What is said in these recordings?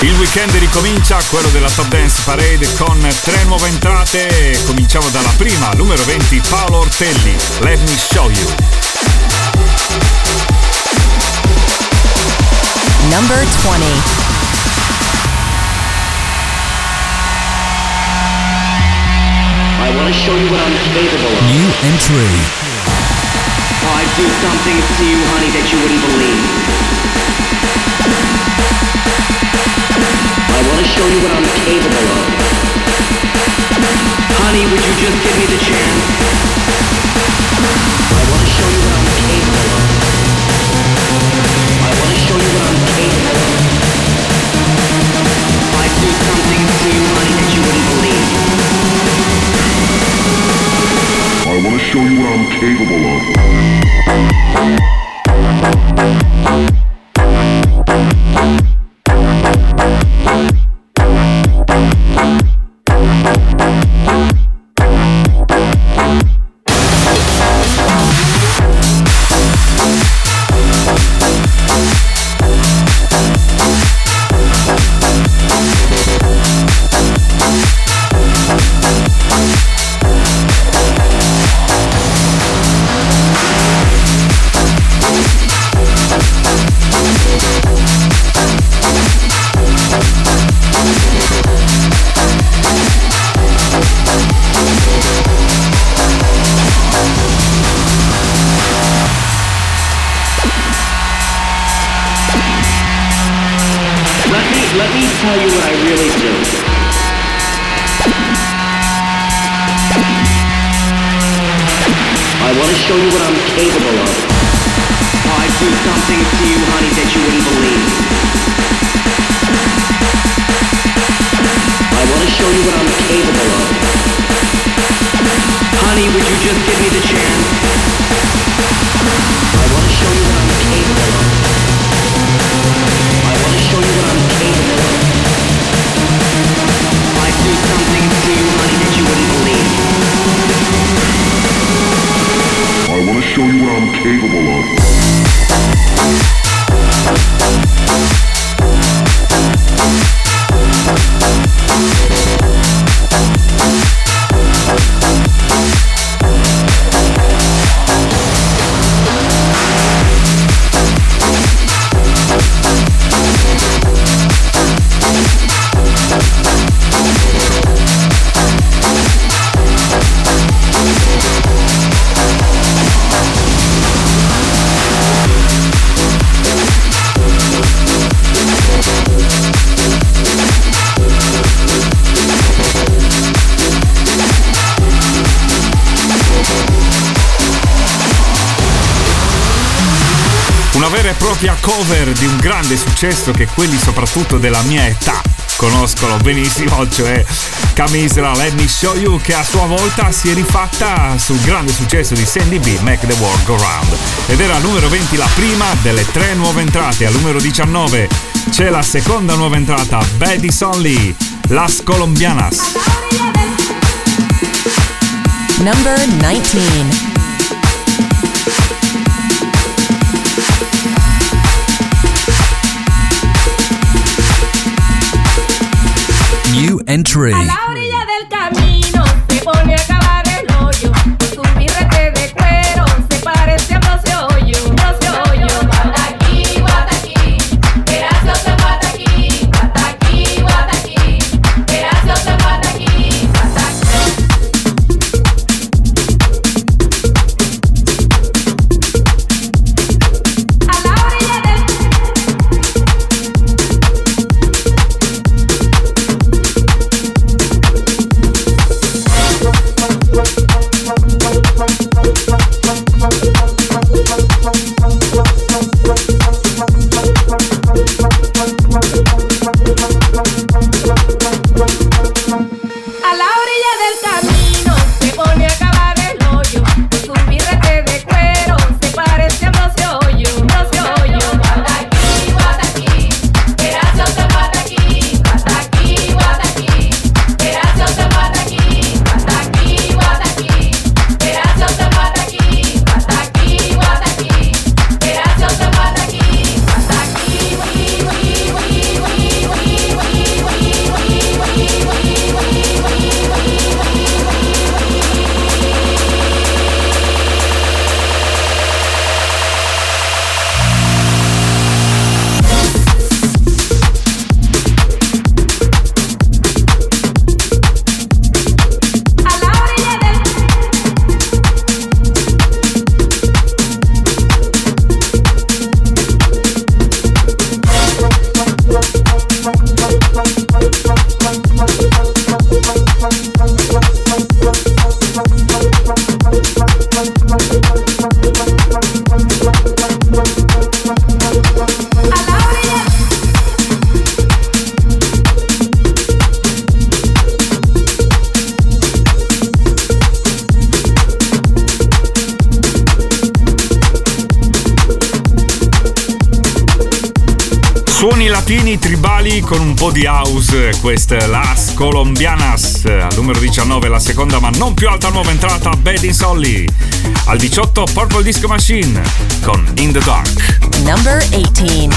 Il weekend ricomincia, quello della Top Dance Parade con tre nuove entrate. Cominciamo dalla prima, numero 20, Paolo Ortelli. Let me show you. Number 20. I want to show you what I'm capable of. New entry. I'd do something to you, honey, that you wouldn't believe. I want to show you what I'm capable of. Honey, would you just give me the chance? I want to show you what I'm capable of. I want to show you what I'm capable of. I'd do something to you, honey, that you wouldn't believe. To show you what I'm capable of. Propria cover di un grande successo che quelli soprattutto della mia età conoscono benissimo, cioè Camisra Let Me Show You che a sua volta si è rifatta sul grande successo di Sandy B, Make the World Go Round. Ed era numero 20 la prima delle tre nuove entrate, al numero 19 c'è la seconda nuova entrata, Betty Sonley, Las Colombianas. Number 19 New entry. Seconda ma non più alta nuova entrata Bad in Solly, al 18 Purple Disco Machine con In the Dark. Number 18.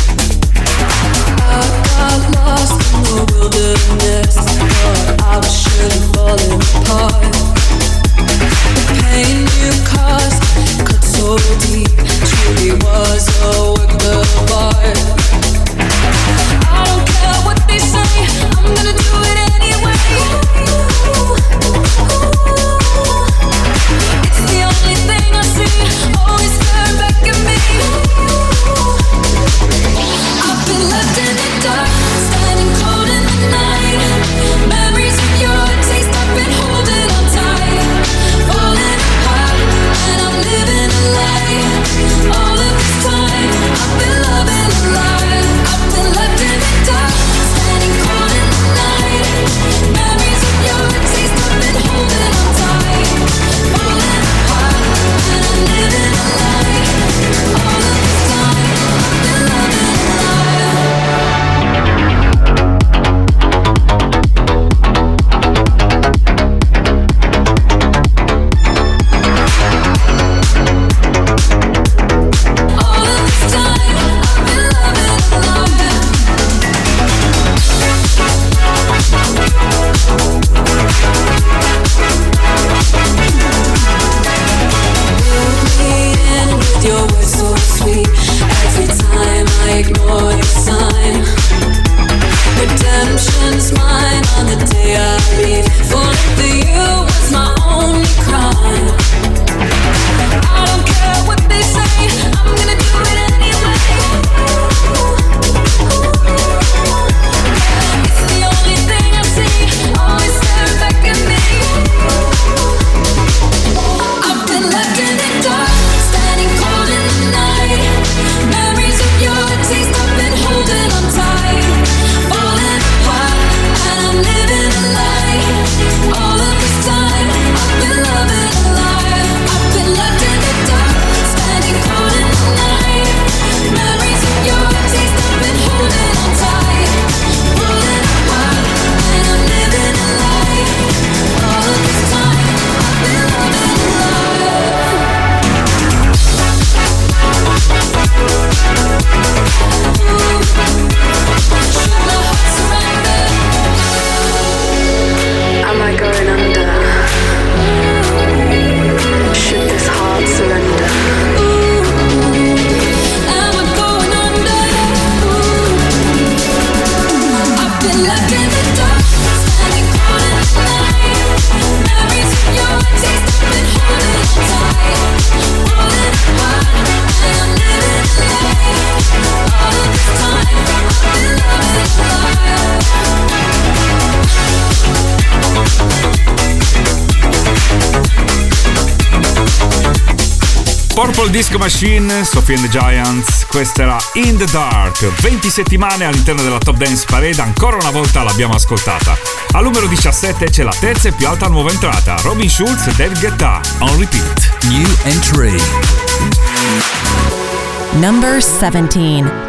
Machine, Sophie and the Giants, questa era In the Dark, 20 settimane all'interno della Top Dance Parade, ancora una volta l'abbiamo ascoltata. Al numero 17 c'è la terza e più alta nuova entrata, Robin Schulz e David Guetta, on repeat. New entry. Number 17.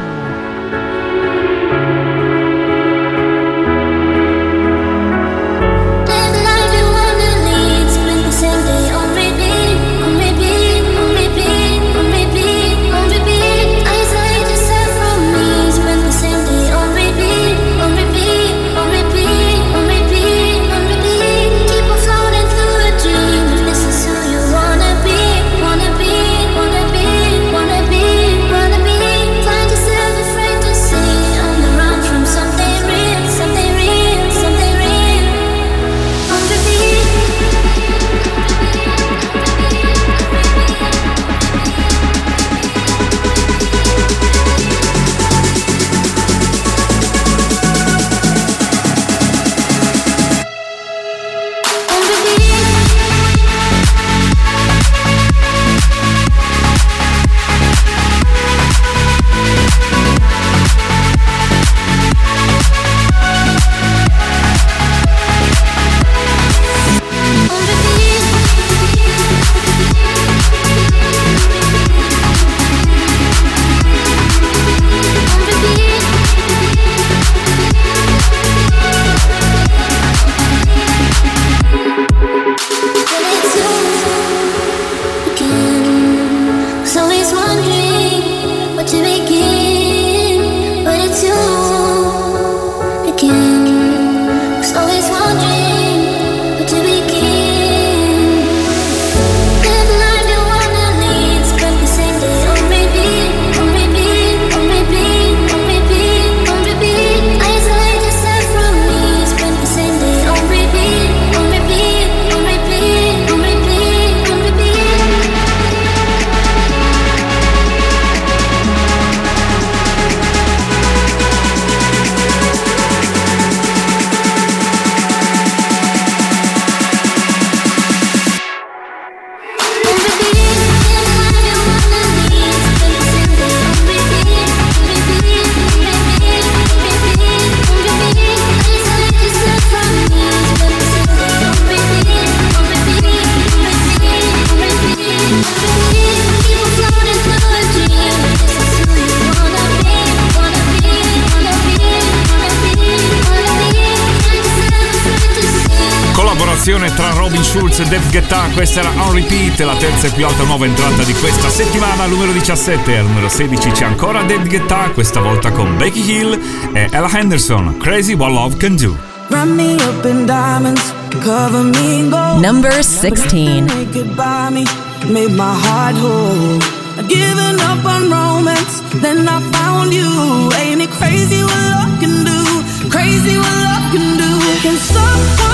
Schulz e Dave Guetta, questa era On Repeat, la terza e più alta nuova entrata di questa settimana, numero 17. Al numero 16 c'è ancora Dave Guetta, questa volta con Becky Hill e Ella Henderson, Crazy What Love Can Do. Run me up in diamonds, cover me in gold. Number 16. Naked by me, made my heart whole. I'd given up on romance, then I found you. Ain't it crazy what love can do? Crazy what love can do. Can someone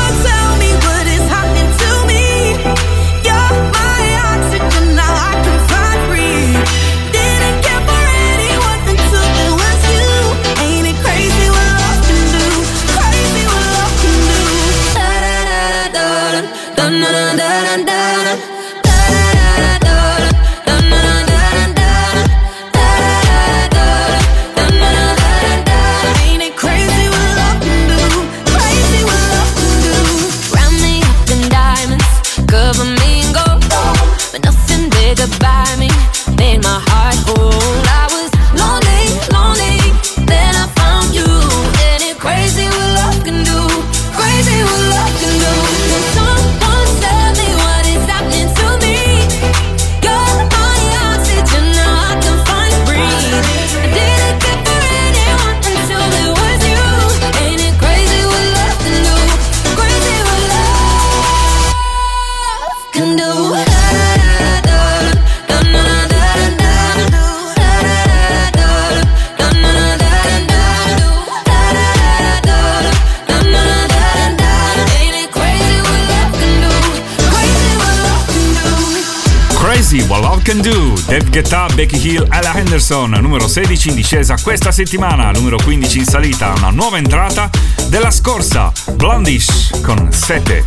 Guetta, Becky Hill, Ella Henderson, numero 16 in discesa questa settimana, numero 15 in salita, una nuova entrata della scorsa, Blondish con 7.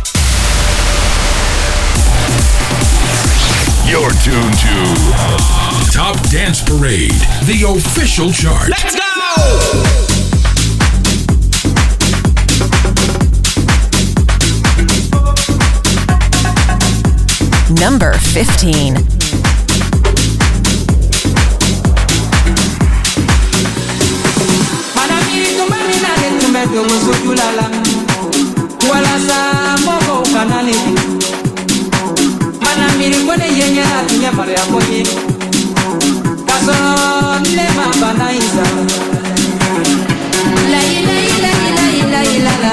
You're tuned to Top Dance Parade, the official chart. Let's go! Number 15. soki mosuki ulala walasa moko ukanani mana milingo neyenye atunyamalo yako ye kasolo nema banaiza lailailailailala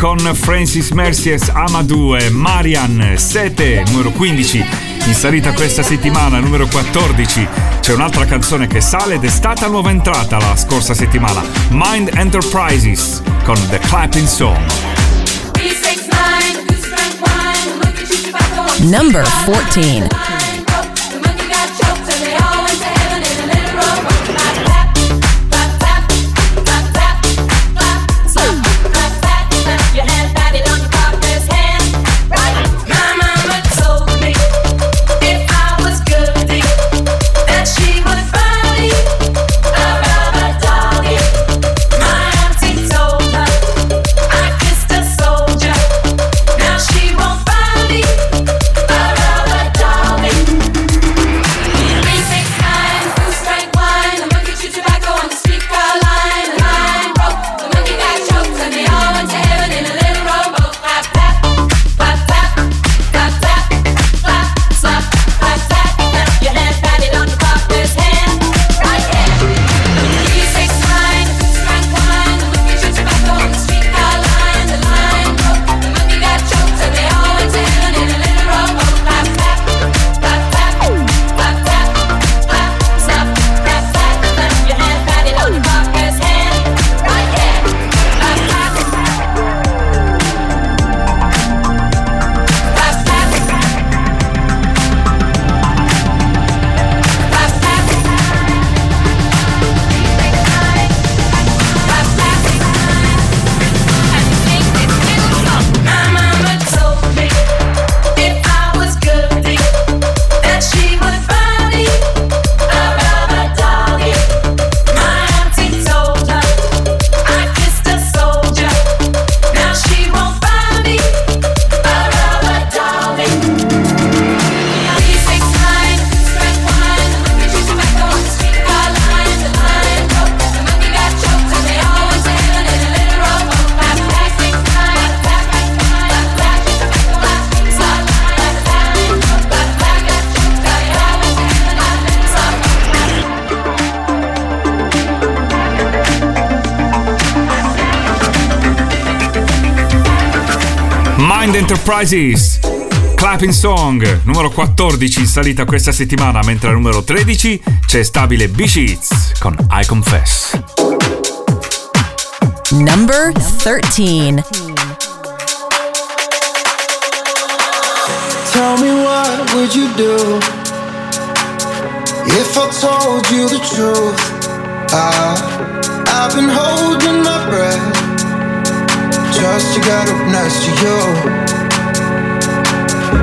con Francis Mercier's Amadou e Marian 7, numero 15. In salita questa settimana, numero 14, c'è un'altra canzone che sale ed è stata nuova entrata la scorsa settimana, Mind Enterprises con The Clapping Song. Number 14 Surprises. Clapping Song, numero 14 in salita questa settimana, mentre al numero 13 c'è stabile B-Sheets con I Confess. Number 13 Tell me what would you do If I told you the truth I, I've been holding my breath Just to get up next to you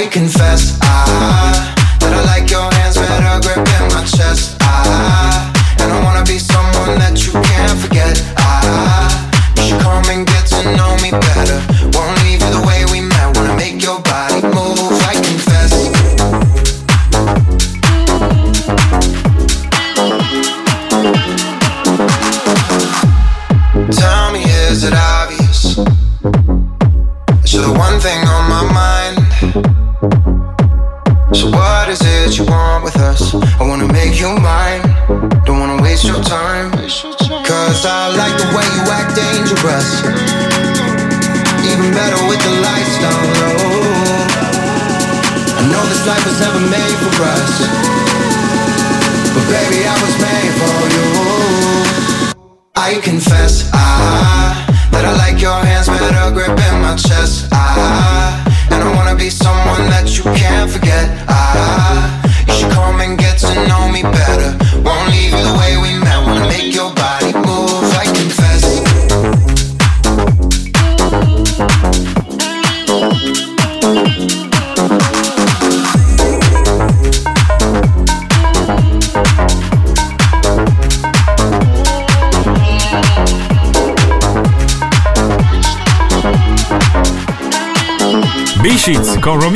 I confess.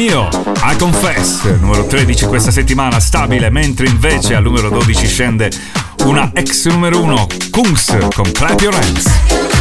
Romeo, I Confess, numero 13 questa settimana, stabile, mentre invece al numero 12 scende una ex numero 1, Kungs con Clap Your Hands.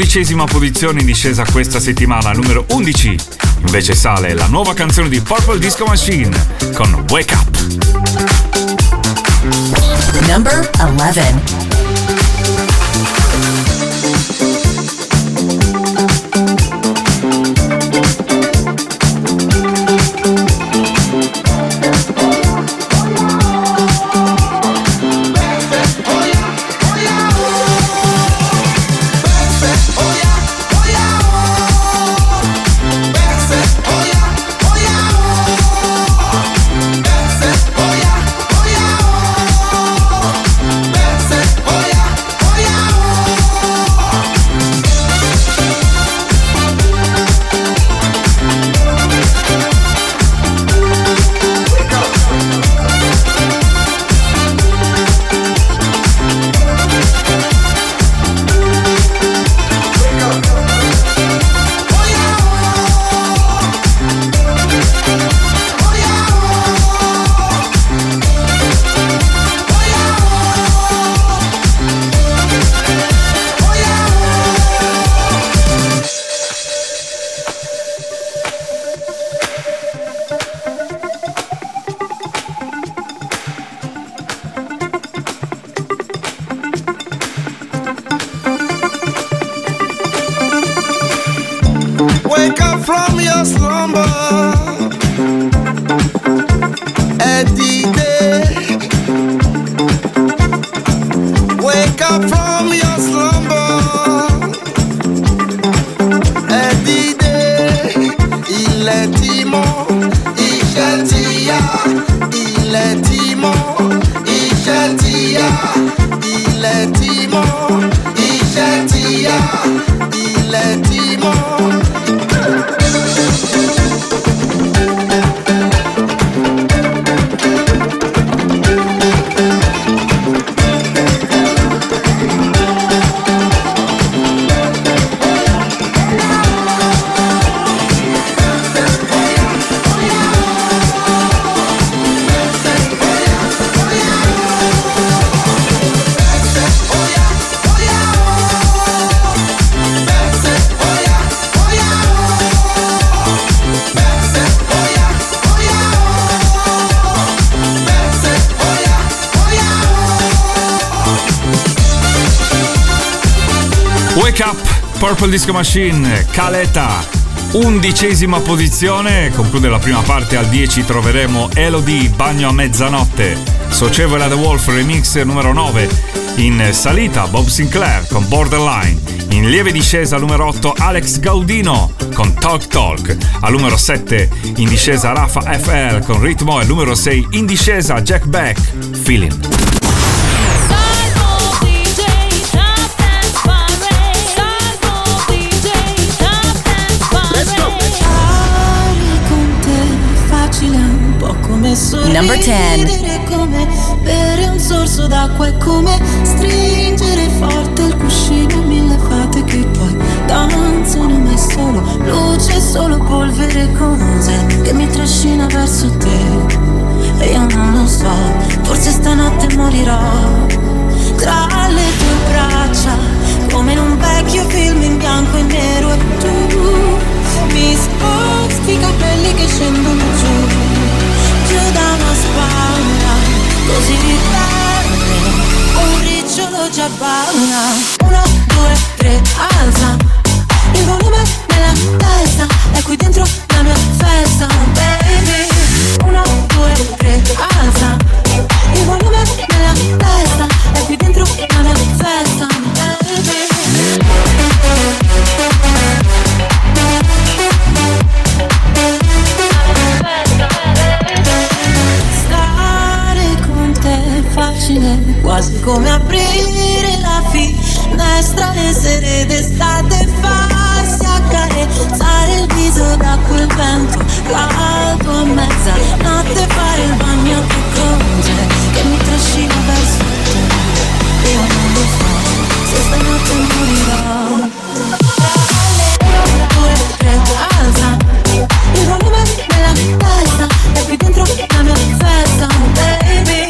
Dodicesima posizione in discesa questa settimana, numero 11. Invece sale la nuova canzone di Purple Disco Machine con Wake Up. Number 11. Wake Up, Purple Disco Machine, Caleta, undicesima posizione, conclude la prima parte al 10 troveremo Elodie, Bagno a mezzanotte, Socievole The Wolf Remix numero 9, in salita Bob Sinclair con Borderline, in lieve discesa numero 8 Alex Gaudino con Talk Talk, al numero 7 in discesa Rafa FR con Ritmo e al numero 6 in discesa Jack Beck, Feeling. Number 10 come bere un sorso d'acqua è come stringere forte il cuscino mille fate che poi danzano mai solo luce solo polvere cose che mi trascina verso te. E io non lo so forse stanotte morirò tra le tue braccia come in un vecchio film in bianco e nero e tu mi sposti i capelli che scendono giù. Giù da Così tardi Un ricciolo già balla. Uno, due, tre, alza Il volume nella testa È qui dentro la mia festa. Baby Uno, due, tre, alza Il volume nella testa È qui dentro la mia festa facile, quasi come aprire la finestra e sere d'estate farsi accarezzare il viso da quel vento caldo a mezza notte fare il bagno più cose che mi trascina verso te. Io non lo so se stanotte morirò. Due, tre, alza il volume nella testa e qui dentro la mia festa baby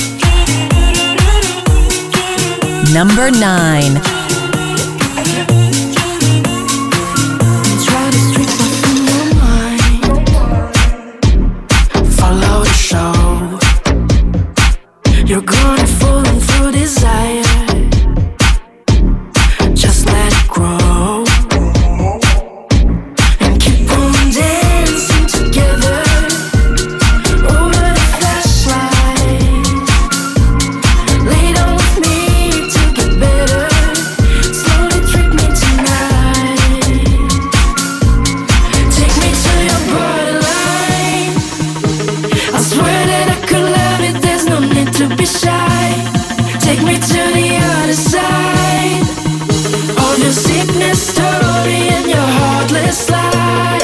Number 9 Of your sickness story and your heartless life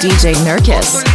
DJ Nurkis.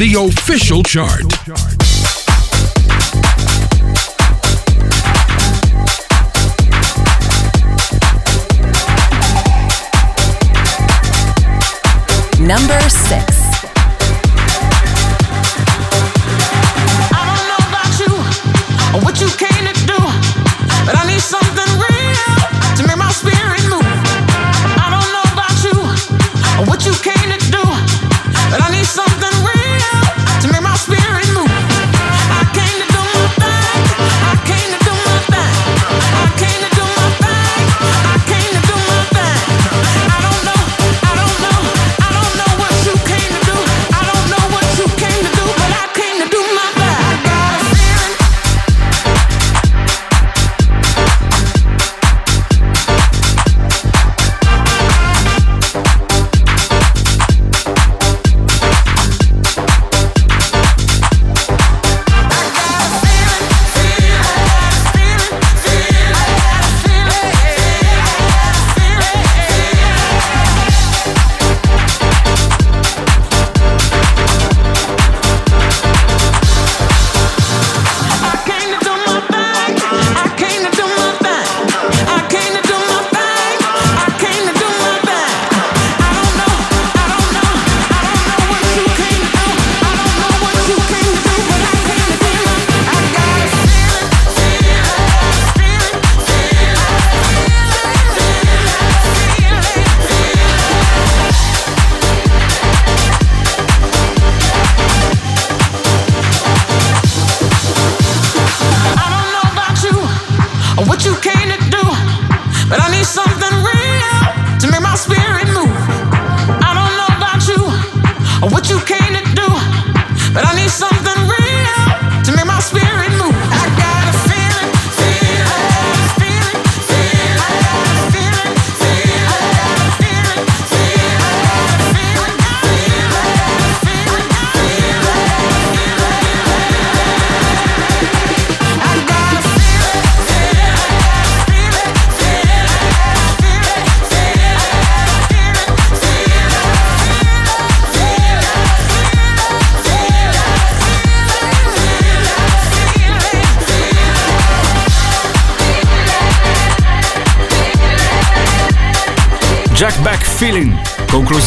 The official chart. Number 6.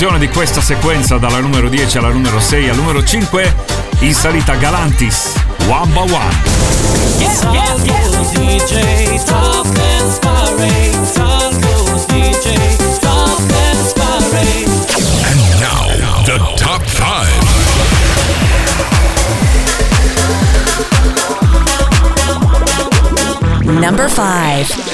conclusione di questa sequenza dalla numero 10 alla numero 6 al numero 5 in salita Galantis One by One. Yeah, yeah, yeah. The top 5 Number 5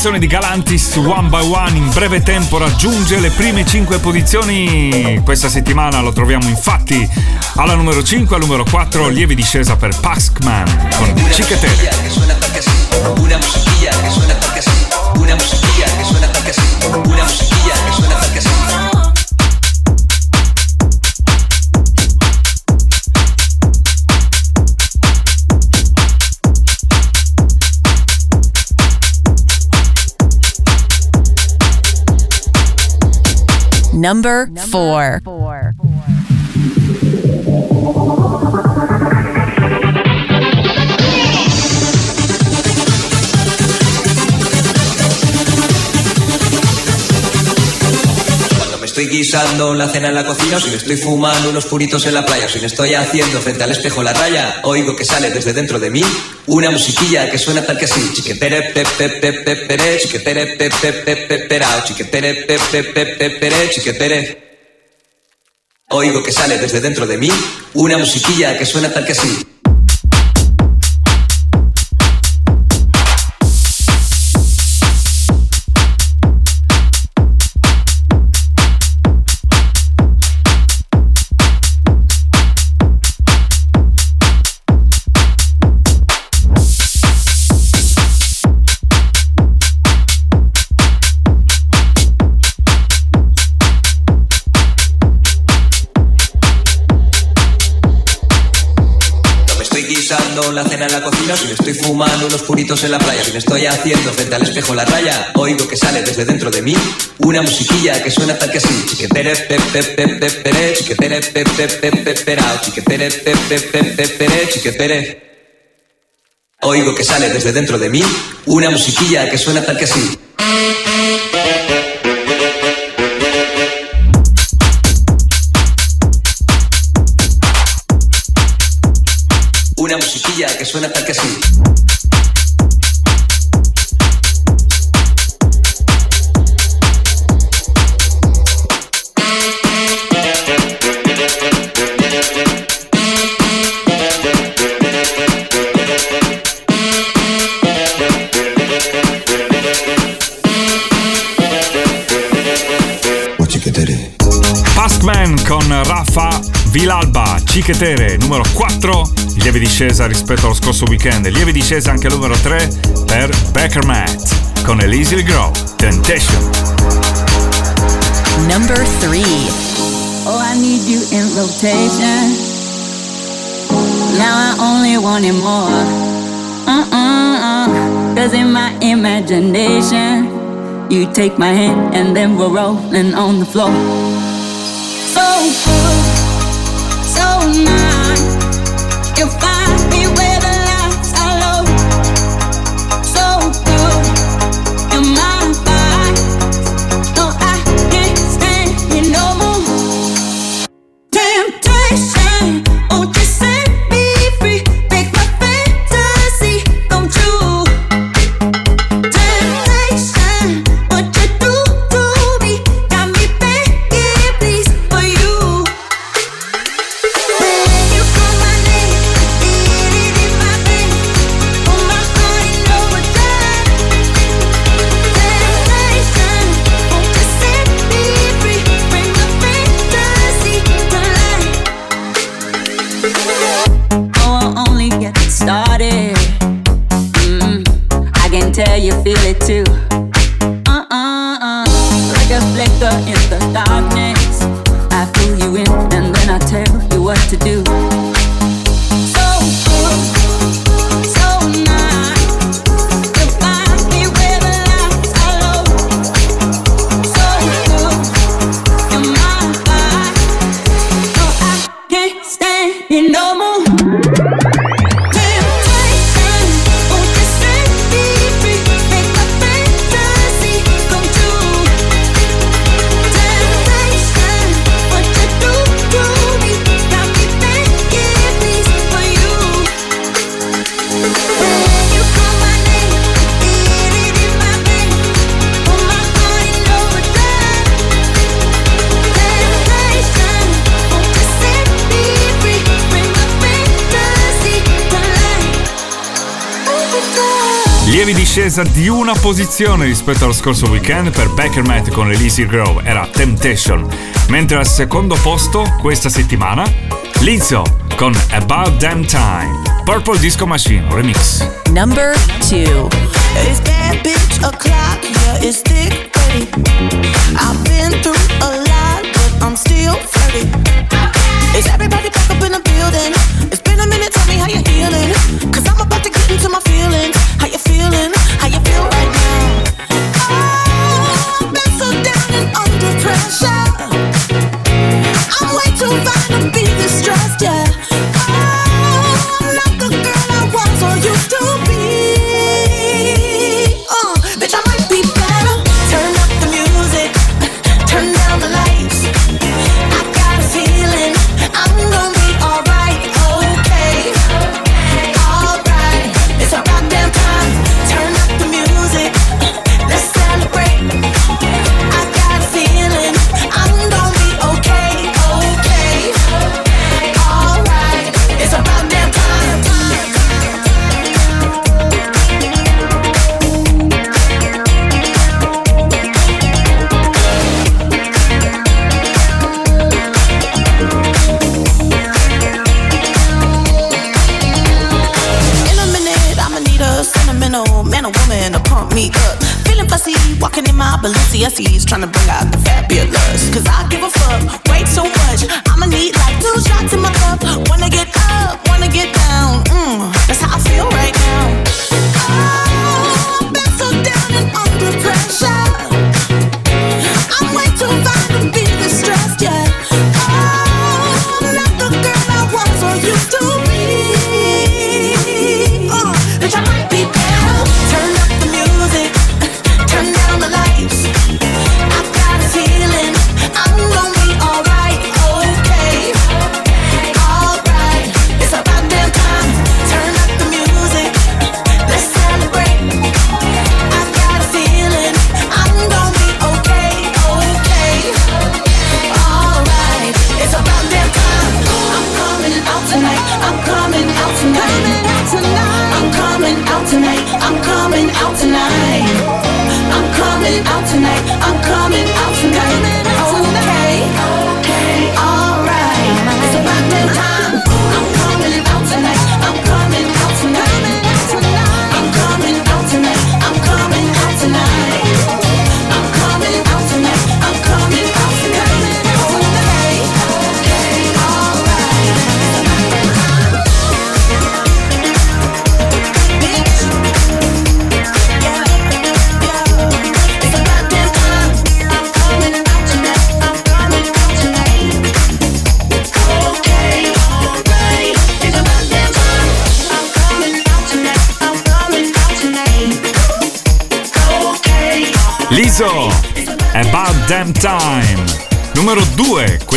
canzone di Galantis One by One in breve tempo raggiunge le prime 5 posizioni. Questa settimana lo troviamo infatti alla numero 5, al numero 4, lieve discesa per Paskman con Cicatere. que suena tal que así, una musiquilla que suena tal que así, una musiquilla que suena tal que Number 4. Cuando me estoy guisando la cena en la cocina, o si me estoy fumando unos puritos en la playa, o si me estoy haciendo frente al espejo la raya, oigo que sale desde dentro de mí una musiquilla que suena tal que así, chiquetere pe pe pe pe pere, chiquetere pe pe pe pe perao, chiquetere pe pe pe pe pere, chiquetere. Oigo que sale desde dentro de mí una musiquilla que suena tal que así. Puritos en la playa, si me estoy haciendo frente al espejo la raya, oigo que sale desde dentro de mí una musiquilla que suena tal que así, pe pere, pe pe pe pere, chiquetere. Oigo que sale desde dentro de mí una musiquilla que suena tal que así. Una musiquilla que suena tal que así. Vilalba, Cicchetere, numero 4, lieve discesa rispetto allo scorso weekend, lieve discesa anche al numero 3 per Becker Matt con Easily Grow, Temptation. Number 3 Oh, I need you in rotation. Now I only want it more. Uh-uh-uh. Cause in my imagination, you take my hand and then we're rolling on the floor. Oh, oh. 哦 breve discesa di una posizione rispetto allo scorso weekend per Becker Matt con Elise Grove. Era Temptation, mentre al secondo posto questa settimana Lizzo con About Damn Time, Purple Disco Machine Remix. Number 2 It's bad bitch o'clock, yeah it's thick pretty. I've been through a lot but I'm still flirty. Is everybody back up in the building? It's been a minute, tell me how you healing Cause I'm about to get into my feelings.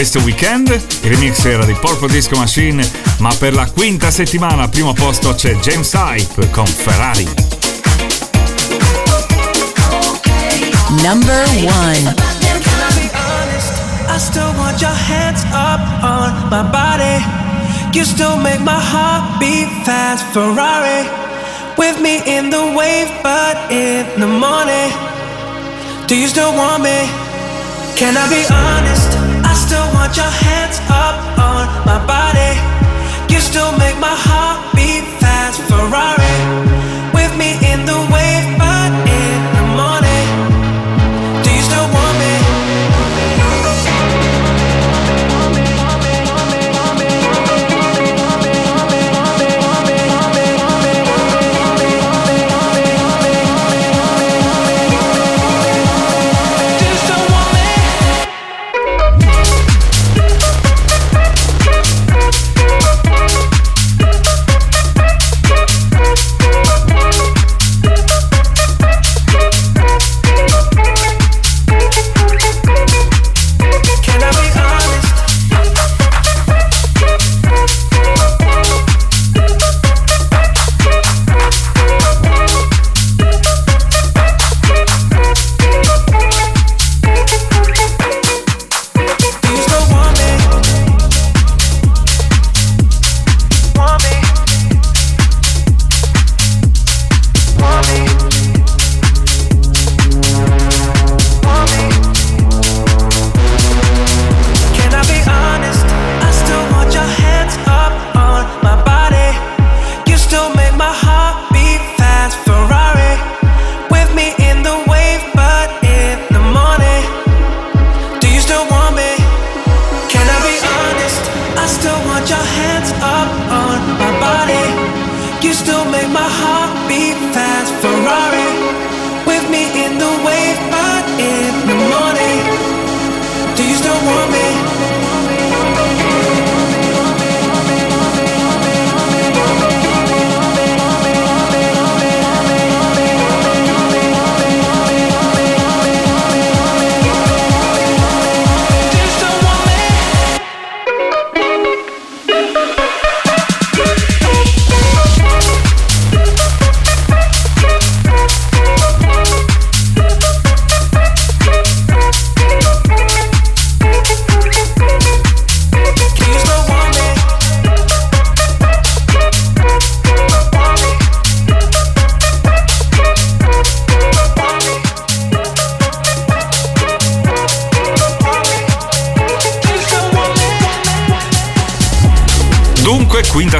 Questo weekend, il remix era di Purple Disco Machine, ma per la quinta settimana al primo posto c'è James Hype con Ferrari. Number 1 I still want your hands up on my body. You still make my heart beat fast. Ferrari with me in the wave, but in the morning. Do you still want me? Can I be honest? Want your hands up on my body. You still make my heart beat fast. Ferrari with me in the wave, but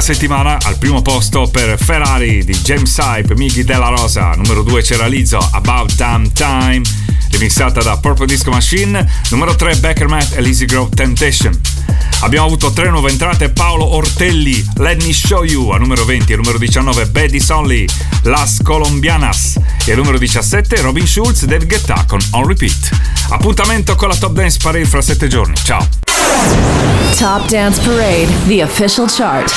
settimana al primo posto per Ferrari di James Hype, Miggy Della Rosa. Numero 2 c'era Lizzo, About Damn Time, remixata da Purple Disco Machine. Numero 3 Becker Matt e Lizzy Grove Temptation. Abbiamo avuto tre nuove entrate, Paolo Ortelli, Let Me Show You, a numero 20, e numero 19 Betty Sonley, Las Colombianas, e al numero 17 Robin Schulz, Dave Guetta con On Repeat. Appuntamento con la Top Dance Parade fra sette giorni, ciao! Top Dance Parade, the official chart.